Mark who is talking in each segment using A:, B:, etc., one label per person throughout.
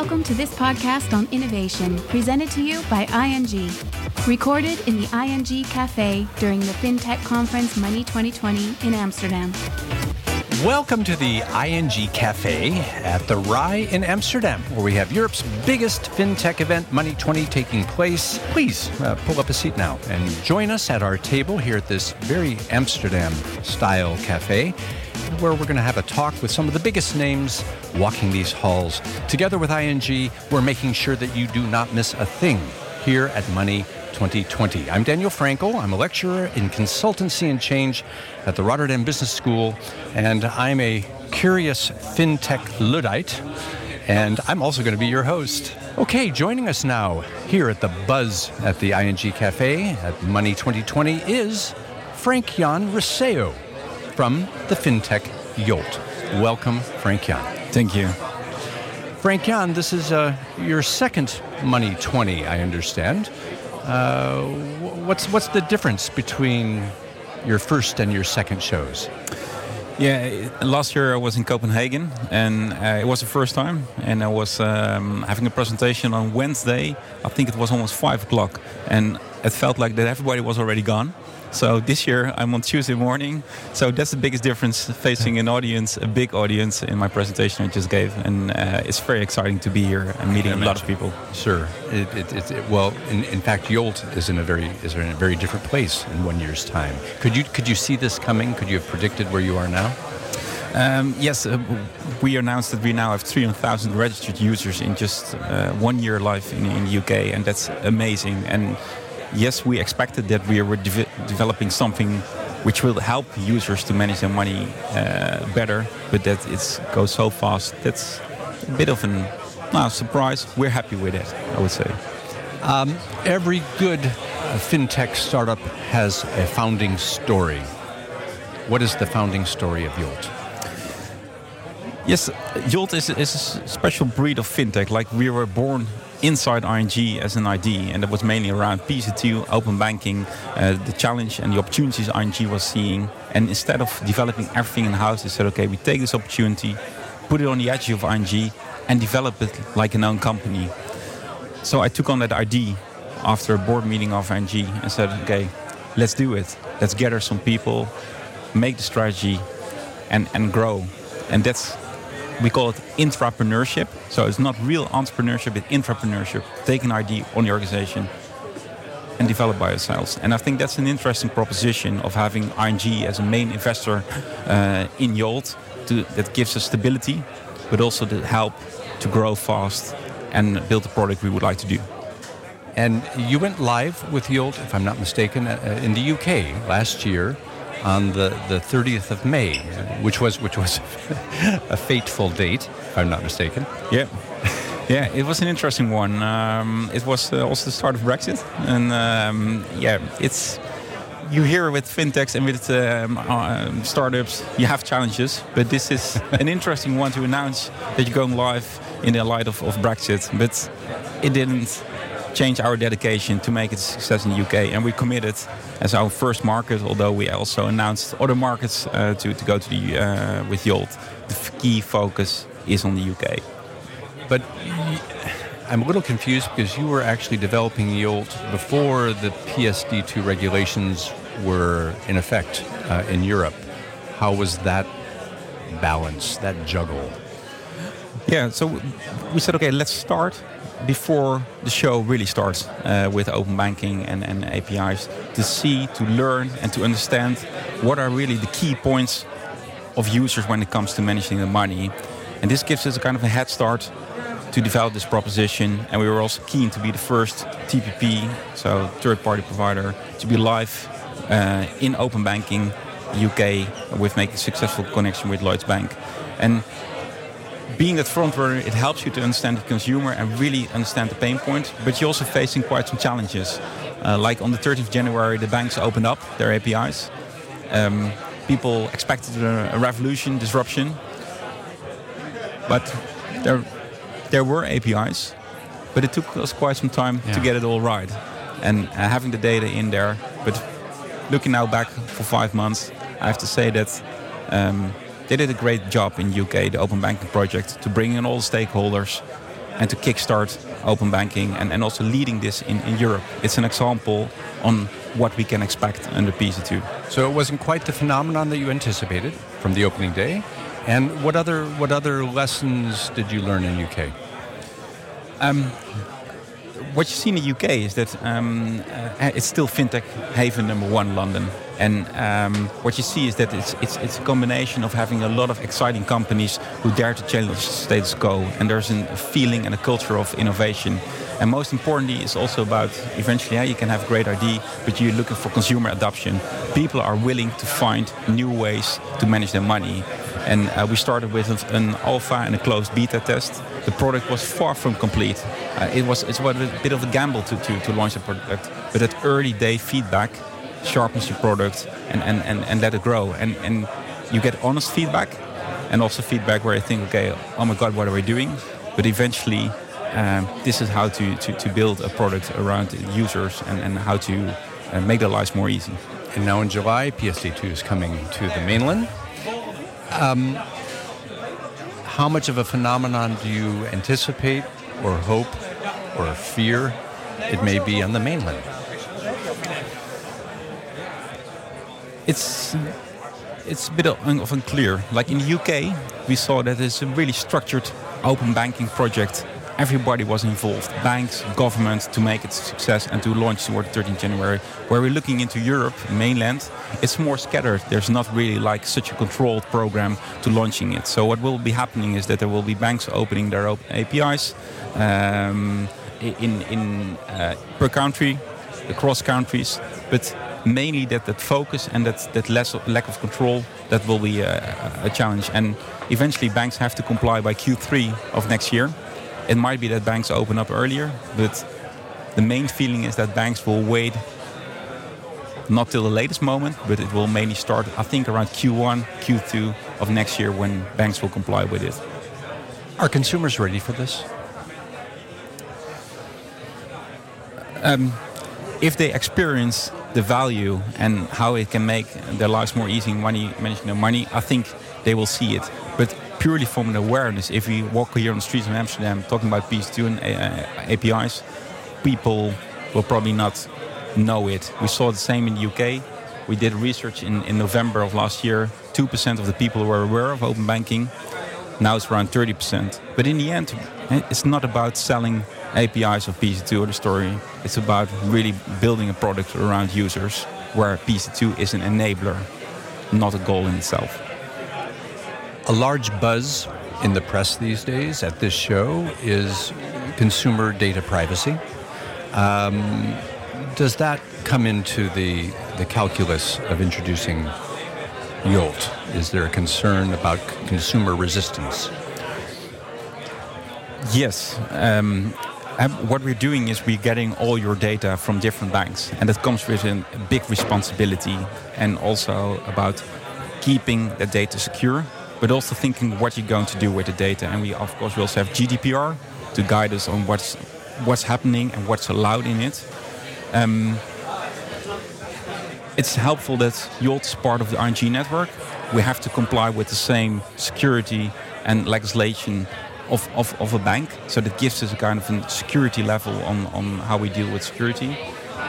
A: Welcome to this podcast on innovation, presented to you by ING. Recorded in the ING Cafe during the FinTech Conference Money 2020 in Amsterdam.
B: Welcome to the ING Cafe at the RAI in Amsterdam, where we have Europe's biggest fintech event, Money 20, taking place. Please uh, pull up a seat now and join us at our table here at this very Amsterdam style cafe, where we're going to have a talk with some of the biggest names walking these halls. Together with ING, we're making sure that you do not miss a thing here at Money 2020. I'm Daniel Frankel. I'm a lecturer in consultancy and change at the Rotterdam Business School, and I'm a curious fintech Luddite, and I'm also going to be your host. Okay, joining us now here at the Buzz at the ING Cafe at Money 2020 is Frank Jan Risseeuw from the fintech Yolt. Welcome, Frank Jan.
C: Thank you.
B: Frank Jan, this is uh, your second Money 20, I understand. Uh, what's what's the difference between your first and your second shows?
C: Yeah, last year I was in Copenhagen, and uh, it was the first time. And I was um, having a presentation on Wednesday. I think it was almost five o'clock, and it felt like that everybody was already gone. So this year I'm on Tuesday morning. So that's the biggest difference facing an audience, a big audience in my presentation I just gave. And uh, it's very exciting to be here and meeting a lot of people.
B: Sure. It, it, it, well, in, in fact, Yolt is in a very is in a very different place in one year's time. Could you could you see this coming? Could you have predicted where you are now?
C: Um, yes, uh, we announced that we now have 300,000 registered users in just uh, one year life in, in the UK, and that's amazing. And yes, we expected that we were de developing something which will help users to manage their money uh, better, but that it goes so fast. That's a bit of a no, surprise. We're happy with it, I would say.
B: Um, every good fintech startup has a founding story. What is the founding story of Yolt?
C: Yes, Yolt is, is a special breed of fintech. Like we were born inside ING as an ID, and that was mainly around PSD2, open banking, uh, the challenge and the opportunities ING was seeing. And instead of developing everything in house, they said, okay, we take this opportunity, put it on the edge of ING, and develop it like an own company. So I took on that ID after a board meeting of ING and said, okay, let's do it. Let's gather some people, make the strategy, and, and grow. And that's we call it intrapreneurship. So it's not real entrepreneurship, it's intrapreneurship. Take an idea on the organization and develop by ourselves. And I think that's an interesting proposition of having ING as a main investor uh, in Yolt to, that gives us stability, but also the help to grow fast and build the product we would like to do.
B: And you went live with Yolt, if I'm not mistaken, uh, in the UK last year on the, the 30th of May, which was which was a fateful date, if I'm not mistaken.
C: Yeah. Yeah, it was an interesting one. Um, it was uh, also the start of Brexit, and um, yeah, it's you hear with fintechs and with um, uh, startups, you have challenges, but this is an interesting one to announce that you're going live in the light of, of Brexit. But it didn't change our dedication to make it a success in the UK. And we committed as our first market, although we also announced other markets uh, to, to go to the uh, with Yolt. The key focus is on the UK.
B: But I'm a little confused because you were actually developing Yolt before the PSD2 regulations were in effect uh, in Europe. How was that balance, that juggle?
C: Yeah, so we said, okay, let's start before the show really starts uh, with open banking and, and APIs to see, to learn, and to understand what are really the key points of users when it comes to managing the money. And this gives us a kind of a head start to develop this proposition. And we were also keen to be the first TPP, so third party provider, to be live uh, in open banking UK with making successful connection with Lloyds Bank. And being that front runner, it helps you to understand the consumer and really understand the pain point. But you're also facing quite some challenges. Uh, like on the 30th of January, the banks opened up their APIs. Um, people expected a, a, revolution, disruption. But there, there were APIs, but it took us quite some time yeah. to get it all right. And uh, having the data in there, but looking now back for five months, I have to say that um, they did a great job in UK, the Open Banking Project, to bring in all the stakeholders and to kickstart open banking and, and also leading this in, in Europe. It's an example on what we can expect under PSD2.
B: So it wasn't quite the phenomenon that you anticipated from the opening day. And what other what other lessons did you learn in UK?
C: Um, what you see in the UK is that um, uh, it's still fintech haven number one, London. And um, what you see is that it's, it's, it's a combination of having a lot of exciting companies who dare to challenge the status quo. And there's a feeling and a culture of innovation. And most importantly, it's also about eventually yeah, you can have a great idea, but you're looking for consumer adoption. People are willing to find new ways to manage their money. And uh, we started with an alpha and a closed beta test. The product was far from complete. Uh, it was it's a bit of a gamble to, to, to launch a product, but that early day feedback sharpens your product and, and, and, and let it grow. And, and you get honest feedback and also feedback where you think, okay, oh my God, what are we doing? But eventually, um, this is how to, to, to build a product around users and, and how to uh, make their lives more easy.
B: And now in July, PSD2 is coming to the mainland. Um, how much of a phenomenon do you anticipate or hope or fear it may be on the mainland?
C: It's it's a bit of unclear. Like in the UK, we saw that it's a really structured open banking project everybody was involved banks, government to make it a success and to launch toward 13 January. Where we're looking into Europe, mainland, it's more scattered. There's not really like such a controlled program to launching it. So, what will be happening is that there will be banks opening their APIs um, in, in uh, per country, across countries, but mainly that, that focus and that, that less lack of control that will be a, a challenge. And eventually, banks have to comply by Q3 of next year. It might be that banks open up earlier, but the main feeling is that banks will wait not till the latest moment, but it will mainly start, I think, around Q1, Q2 of next year when banks will comply with it.
B: Are consumers ready for this?
C: Um, if they experience the value and how it can make their lives more easy money managing their money, I think they will see it. But purely from an awareness. If we walk here on the streets of Amsterdam talking about PSD2 and uh, APIs, people will probably not know it. We saw the same in the UK. We did research in, in November of last year. 2% of the people were aware of open banking. Now it's around 30%. But in the end, eh, it's not about selling APIs of PSD2 or the story. It's about really building a product around users where PSD2 is an enabler, not a goal in itself.
B: A large buzz in the press these days at this show is consumer data privacy. Um, does that come into the, the calculus of introducing Yolt? Is there a concern about consumer resistance?
C: Yes. Um, what we're doing is we're getting all your data from different banks, and that comes with a big responsibility and also about keeping the data secure but also thinking what you're going to do with the data. And we, of course, we also have GDPR to guide us on what's what's happening and what's allowed in it. Um, it's helpful that Yolt is part of the ING network. We have to comply with the same security and legislation of, of, of a bank. So that gives us a kind of a security level on, on how we deal with security.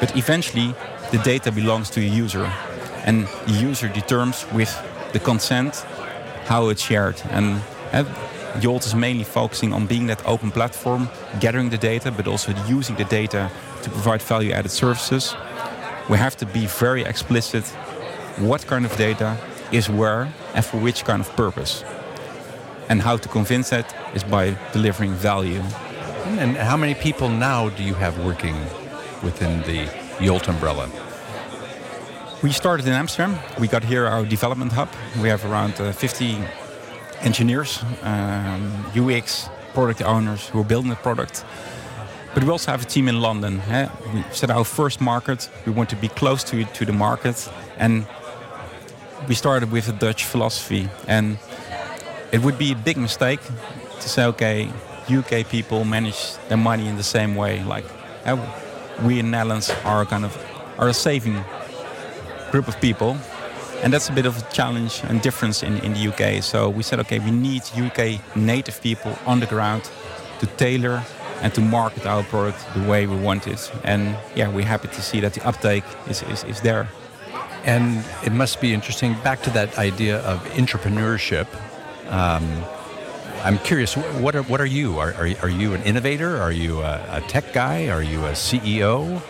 C: But eventually, the data belongs to a user. And the user determines with the consent how it's shared. And uh, Yolt is mainly focusing on being that open platform, gathering the data, but also using the data to provide value added services. We have to be very explicit what kind of data is where and for which kind of purpose. And how to convince that is by delivering value.
B: And how many people now do you have working within the Yolt umbrella?
C: We started in Amsterdam. We got here our development hub. We have around uh, 50 engineers, um, UX, product owners who are building the product. But we also have a team in London. We set our first market. We want to be close to, to the market. And we started with a Dutch philosophy. And it would be a big mistake to say, okay, UK people manage their money in the same way. Like we in Netherlands are kind of are a saving group of people. And that's a bit of a challenge and difference in, in the UK. So we said, okay, we need UK native people on the ground to tailor and to market our product the way we want it. And yeah, we're happy to see that the uptake is, is, is there.
B: And it must be interesting. Back to that idea of entrepreneurship. Um, I'm curious. What are what are you? Are are, are you an innovator? Are you a, a tech guy? Are you a CEO?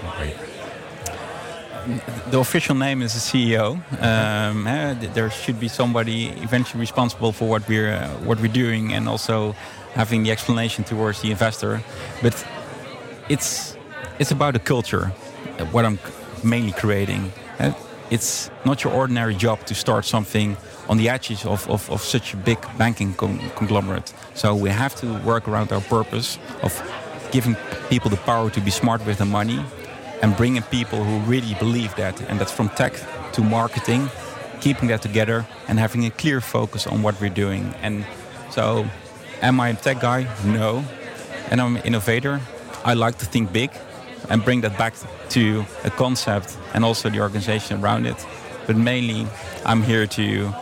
C: The official name is a CEO. Um, uh, there should be somebody eventually responsible for what we're uh, what we're doing, and also having the explanation towards the investor. But it's it's about the culture. Uh, what I'm mainly creating. Uh, it's not your ordinary job to start something on the edges of, of, of such a big banking conglomerate. So we have to work around our purpose of giving people the power to be smart with their money and bringing people who really believe that. And that's from tech to marketing, keeping that together and having a clear focus on what we're doing. And so, am I a tech guy? No. And I'm an innovator. I like to think big and bring that back to a concept and also the organization around it. But mainly, I'm here to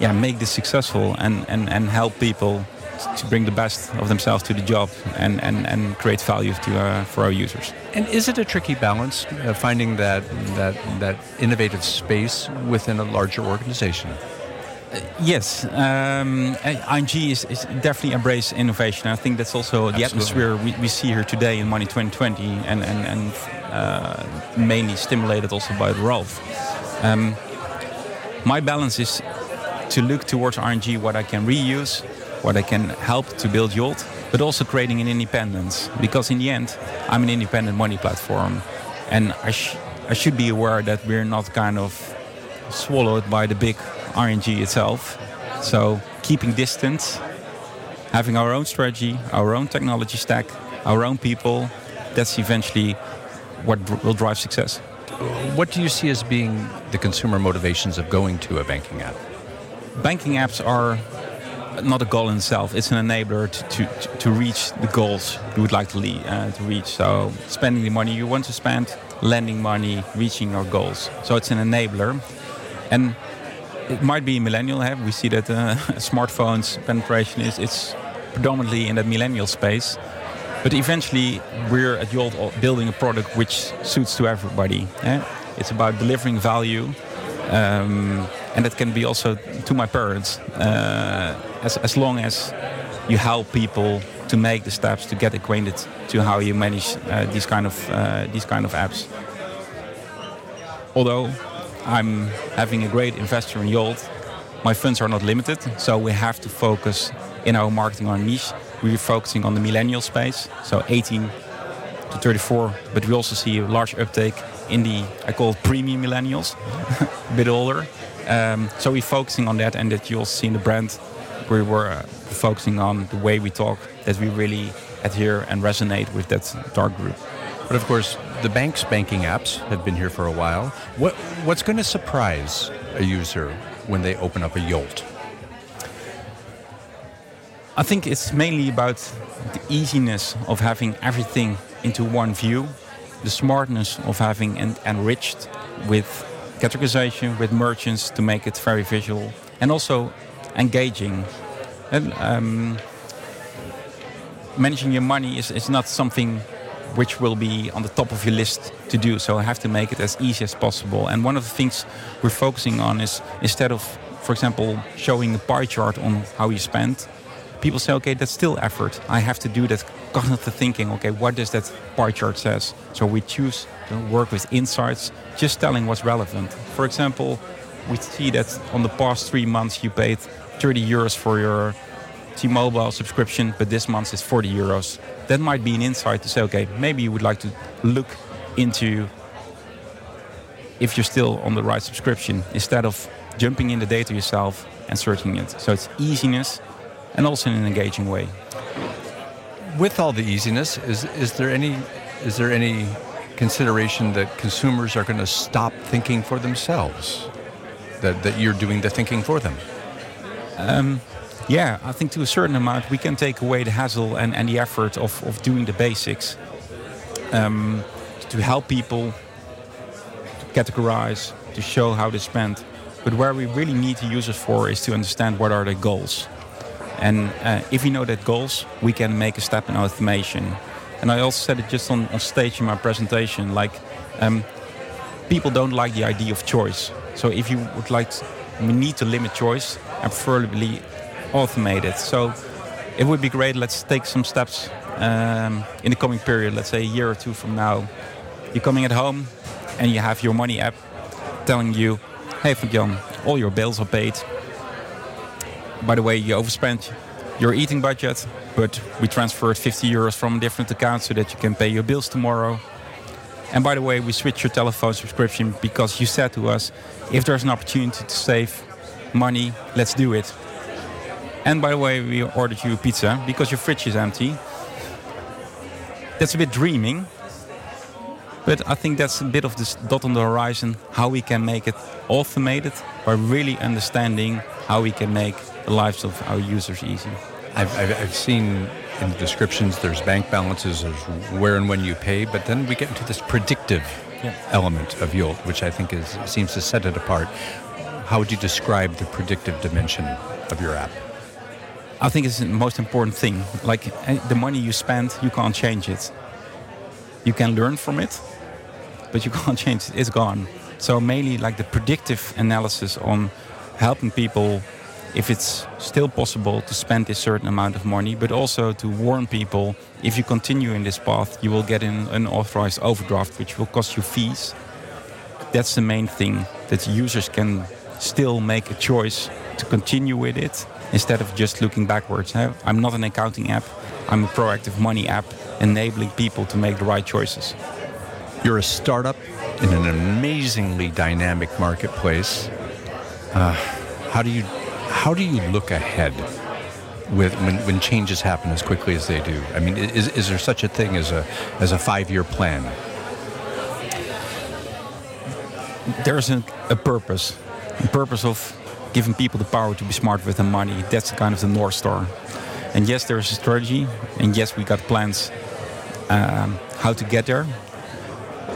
C: yeah, make this successful and, and, and help people to bring the best of themselves to the job and, and, and create value to, uh, for our users.
B: And is it a tricky balance uh, finding that, that, that innovative space within a larger organization?
C: Uh, yes, um, ING is, is, definitely embrace innovation. I think that's also the atmosphere we, we, see here today in Money 2020 and, and, and uh, mainly stimulated also by Ralph. Um, my balance is to look towards ING what I can reuse, what I can help to build Yolt, but also creating an independence. Because in the end, I'm an independent money platform, and I, sh- I should be aware that we're not kind of swallowed by the big ING itself. So keeping distance, having our own strategy, our own technology stack, our own people, that's eventually what will drive success.
B: What do you see as being the consumer motivations of going to a banking app?
C: Banking apps are not a goal in itself. It's an enabler to, to, to reach the goals you would like to, lead, uh, to reach. So spending the money you want to spend, lending money, reaching your goals. So it's an enabler. And it might be a millennial. Have we see that uh, smartphones penetration is it's predominantly in that millennial space. But eventually, we're at Yolt building a product which suits to everybody. It's about delivering value. Um, and that can be also to my parents uh, as, as long as you help people to make the steps to get acquainted to how you manage uh, these kind of uh, these kind of apps. Although I'm having a great investor in Yolt my funds are not limited so we have to focus in our marketing on niche. We're focusing on the millennial space so 18 to 34 but we also see a large uptake in the I call it premium millennials a bit older um, so we're focusing on that, and that you'll see in the brand, we were uh, focusing on the way we talk, that we really adhere and resonate with that dark group.
B: But of course, the bank's banking apps have been here for a while. What what's going to surprise a user when they open up a Yolt?
C: I think it's mainly about the easiness of having everything into one view, the smartness of having en enriched with categorization with merchants to make it very visual and also engaging. And um, managing your money is, is not something which will be on the top of your list to do. So I have to make it as easy as possible. And one of the things we're focusing on is instead of, for example, showing a pie chart on how you spend, people say, okay, that's still effort. I have to do that cognitive thinking. Okay, what does that pie chart says? So we choose to work with insights, just telling what's relevant. For example, we see that on the past three months you paid 30 euros for your T-Mobile subscription, but this month is 40 euros. That might be an insight to say, okay, maybe you would like to look into if you're still on the right subscription instead of jumping in the data yourself and searching it. So it's easiness and also in an engaging way.
B: With all the easiness, is is there any is there any consideration that consumers are going to stop thinking for themselves? That that you're doing the thinking for them?
C: Um, yeah, I think to a certain amount we can take away the hassle and, and the effort of, of doing the basics um, to help people to categorize, to show how they spend. But where we really need to use it for is to understand what are their goals And uh, if we know that goals, we can make a step in automation. And I also said it just on, on stage in my presentation, like um, people don't like the idea of choice. So if you would like, to, we need to limit choice and preferably automate it. So it would be great. Let's take some steps um, in the coming period. Let's say a year or two from now. You're coming at home and you have your money app telling you, "Hey, Jan, all your bills are paid. By the way, you overspent your eating budget, but we transferred 50 euros from different account so that you can pay your bills tomorrow." And by the way, we switched your telephone subscription because you said to us, if there's an opportunity to save money, let's do it. And by the way, we ordered you a pizza because your fridge is empty. That's a bit dreaming, but I think that's a bit of this dot on the horizon how we can make it automated by really understanding how we can make the lives of our users easy.
B: I've, I've, I've seen in the descriptions there's bank balances, there's where and when you pay, but then we get into this predictive yeah. element of Yolt, which I think is seems to set it apart. How would you describe the predictive dimension of your app?
C: I think it's the most important thing. Like eh, the money you spend, you can't change it. You can learn from it, but you can't change it. It's gone. So mainly like the predictive analysis on helping people if it's still possible to spend a certain amount of money, but also to warn people if you continue in this path, you will get an unauthorized overdraft, which will cost you fees. That's the main thing that users can still make a choice to continue with it instead of just looking backwards. I'm not an accounting app, I'm a proactive money app enabling people to make the right choices.
B: You're a startup in an amazingly dynamic marketplace. Uh, how do you how do you look ahead with when, when changes happen as quickly as they do? I mean, is, is there such a thing as a as a five year plan?
C: There's a, a purpose, a purpose of giving people the power to be smart with their money. That's kind of the North Star. And yes, there's a strategy, and yes, we got plans um, how to get there.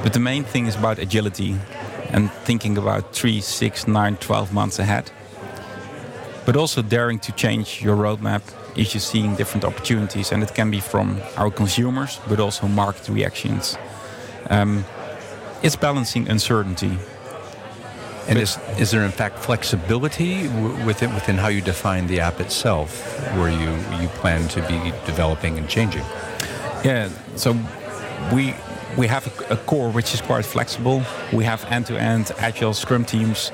C: But the main thing is about agility and thinking about three, six, nine, 12 months ahead. But also daring to change your roadmap if you're seeing different opportunities. And it can be from our consumers, but also market reactions. Um, it's balancing uncertainty
B: and is, is there in fact flexibility within within how you define the app itself, where you you plan to be developing and changing?
C: Yeah, so we we have a, a core which is quite flexible. We have end-to-end agile Scrum teams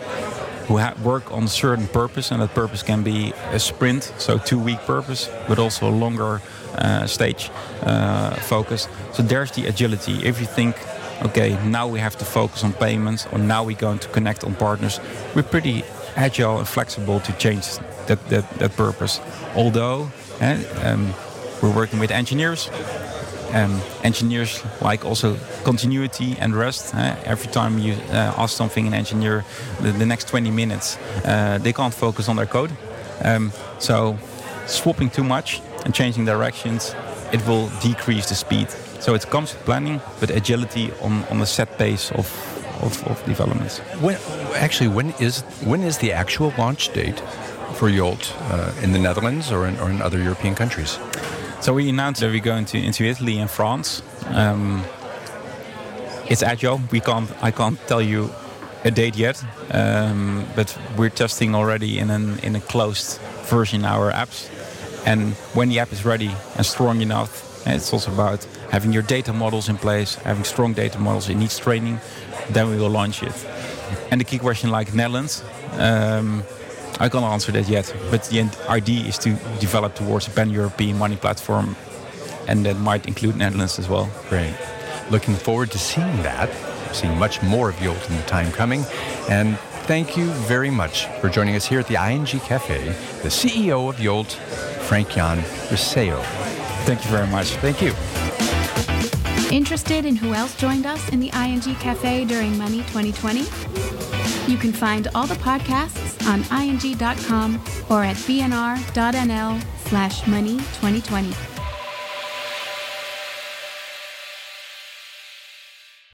C: who work on certain purpose, and that purpose can be a sprint, so two-week purpose, but also a longer uh, stage uh, focus. So there's the agility. If you think okay, now we have to focus on payments, or now we're going to connect on partners. We're pretty agile and flexible to change that, that, that purpose. Although eh, um, we're working with engineers, um, engineers like also continuity and rest. Eh? Every time you uh, ask something an engineer, the, the next 20 minutes, uh, they can't focus on their code. Um, so swapping too much and changing directions, it will decrease the speed. So it comes with planning, but agility on, on a set pace of, of, of developments.
B: When, actually, when is when is the actual launch date for Yolt uh, in the Netherlands or in, or in other European countries?
C: So we announced that we're going to into Italy and France. Um, it's agile. We can't. I can't tell you a date yet, um, but we're testing already in an in a closed version our apps. And when the app is ready and strong enough, it's also about having your data models in place, having strong data models. It needs training. Then we will launch it. And the key question, like Netherlands, um, I can't answer that yet. But the idea is to develop towards a pan-European money platform, and that might include Netherlands as well.
B: Great. Looking forward to seeing that, seeing much more of Yolt in the time coming. And thank you very much for joining us here at the ING Cafe, the CEO of Yolt, Frank Jan Risseeuw.
C: Thank you very much.
B: Thank you.
A: Interested in who else joined us in the ING Cafe during Money 2020? You can find all the podcasts on ing.com or at bnr.nl slash money 2020.